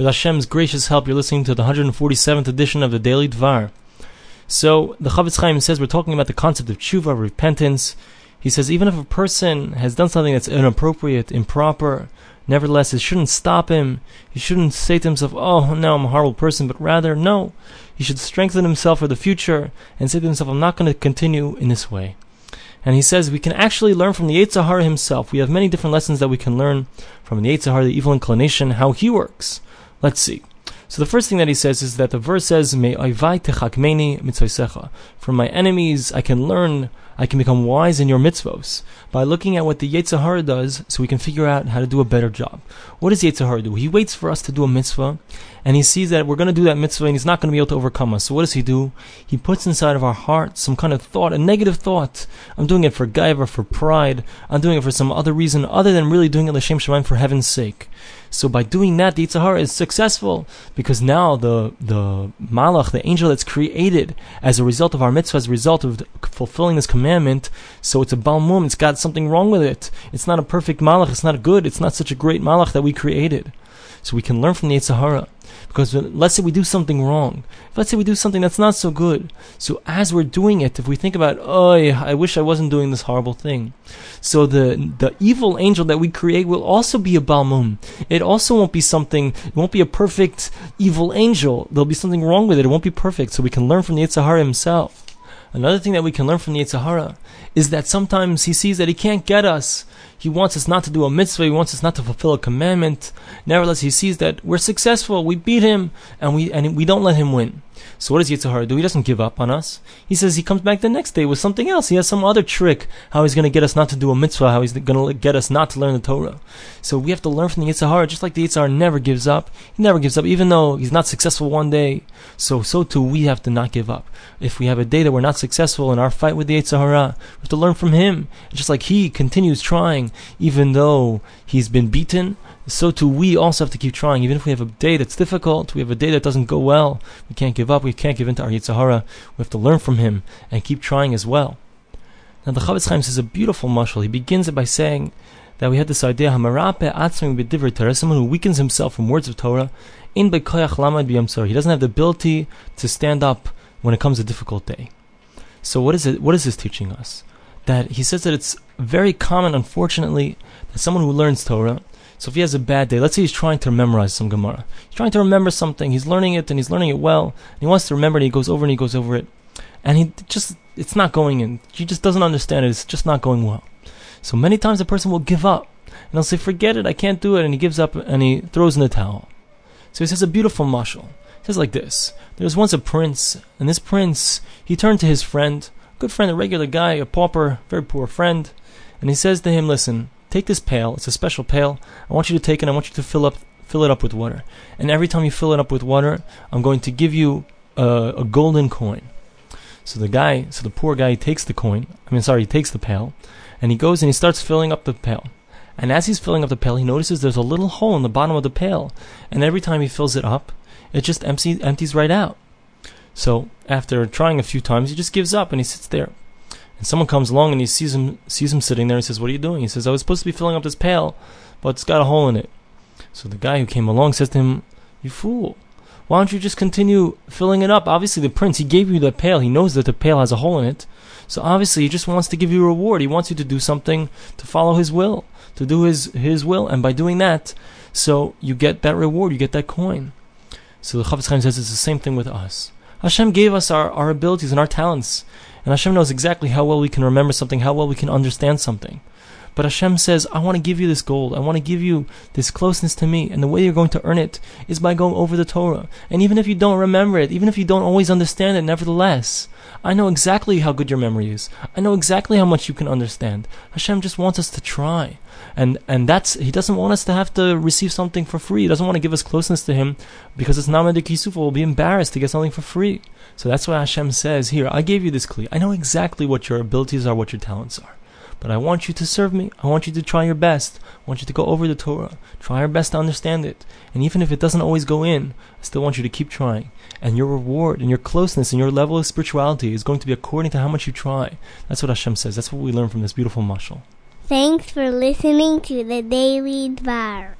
With Hashem's gracious help, you're listening to the 147th edition of the Daily Dvar. So, the Chafetz Chaim says we're talking about the concept of tshuva, repentance. He says even if a person has done something that's inappropriate, improper, nevertheless, it shouldn't stop him. He shouldn't say to himself, oh, now I'm a horrible person, but rather, no. He should strengthen himself for the future and say to himself, I'm not going to continue in this way. And he says we can actually learn from the Yetzer Hara himself. We have many different lessons that we can learn from the Yetzer Hara, the evil inclination, how he works. Let's see. So the first thing that he says is that the verse says, "Me From my enemies, I can learn. I can become wise in your mitzvos by looking at what the Yetzer Hara does, so we can figure out how to do a better job. What does Yetzer Hara do? He waits for us to do a mitzvah, and he sees that we're going to do that mitzvah, and he's not going to be able to overcome us. So what does he do? He puts inside of our heart some kind of thought, a negative thought. I'm doing it for gaiva, for pride. I'm doing it for some other reason other than really doing it l'shem shemaim for heaven's sake. So by doing that, the Yetzer Hara is successful because now the the malach, the angel that's created as a result of our mitzvah, as a result of fulfilling this commandment, so it's a baal mum. It's got something wrong with it. It's not a perfect malach. It's not good. It's not such a great malach that we created. So we can learn from the Yetzer Hara. Because let's say we do something wrong. Let's say we do something that's not so good. So as we're doing it, if we think about, oh, I wish I wasn't doing this horrible thing. So the the evil angel that we create will also be a baal mum. It also won't be something. It won't be a perfect evil angel. There'll be something wrong with it. It won't be perfect. So we can learn from the Yetzer Hara himself. Another thing that we can learn from the Yetzer Hara is that sometimes he sees that he can't get us. He wants us not to do a mitzvah. He wants us not to fulfill a commandment. Nevertheless, he sees that we're successful. We beat him, and we and we don't let him win. So what does Yetzer Hara do? He doesn't give up on us. He says he comes back the next day with something else. He has some other trick how he's going to get us not to do a mitzvah, how he's going to get us not to learn the Torah. So we have to learn from the Yetzer Hara, just like the Yetzer Hara never gives up. He never gives up, even though he's not successful one day. So so too we have to not give up. If we have a day that we're not successful in our fight with the Yetzer Hara, we have to learn from him. Just like he continues trying, even though he's been beaten so too we also have to keep trying. Even if we have a day that's difficult, we have a day that doesn't go well, we can't give up, we can't give in to our Yetzer Hara. We have to learn from him and keep trying as well. Now the Chafetz Chaim says a beautiful mashal. He begins it by saying that we had this idea, Hamarape Torah, someone who weakens himself from words of Torah, in Bekoyach Lamad B'Yam He doesn't have the ability to stand up when it comes a difficult day. So what is it? What is this teaching us? That he says that it's very common, unfortunately, that someone who learns Torah so if he has a bad day, let's say he's trying to memorize some Gemara. He's trying to remember something. He's learning it and he's learning it well. And he wants to remember it. And he goes over and he goes over it, and he just it's not going in. He just doesn't understand it. It's just not going well. So many times a person will give up and he'll say, "Forget it. I can't do it," and he gives up and he throws in the towel. So he says a beautiful mashal. He says like this: There was once a prince, and this prince he turned to his friend, good friend, a regular guy, a pauper, very poor friend, and he says to him, "Listen." Take this pail. It's a special pail. I want you to take it. And I want you to fill up fill it up with water. And every time you fill it up with water, I'm going to give you a, a golden coin. So the guy, so the poor guy takes the coin. I mean, sorry, he takes the pail, and he goes and he starts filling up the pail. And as he's filling up the pail, he notices there's a little hole in the bottom of the pail. And every time he fills it up, it just empties empties right out. So after trying a few times, he just gives up and he sits there. And someone comes along and he sees him sees him sitting there and says, "What are you doing?" He says, "I was supposed to be filling up this pail, but it's got a hole in it." So the guy who came along says to him, "You fool! Why don't you just continue filling it up?" Obviously, the prince he gave you the pail. He knows that the pail has a hole in it, so obviously he just wants to give you a reward. He wants you to do something to follow his will, to do his his will, and by doing that, so you get that reward, you get that coin. So the Chafetz Chaim says it's the same thing with us. Hashem gave us our, our abilities and our talents. And Hashem knows exactly how well we can remember something, how well we can understand something. But Hashem says, I want to give you this gold. I want to give you this closeness to me. And the way you're going to earn it is by going over the Torah. And even if you don't remember it, even if you don't always understand it, nevertheless, I know exactly how good your memory is. I know exactly how much you can understand. Hashem just wants us to try. And and that's he doesn't want us to have to receive something for free. He doesn't want to give us closeness to him because it's nahama d'kisufa will be embarrassed to get something for free. So that's why Hashem says, Here, I gave you this kli. I know exactly what your abilities are, what your talents are. But I want you to serve me. I want you to try your best. I want you to go over the Torah. Try your best to understand it. And even if it doesn't always go in, I still want you to keep trying. And your reward and your closeness and your level of spirituality is going to be according to how much you try. That's what Hashem says. That's what we learn from this beautiful mashal. Thanks for listening to the Daily Dvar.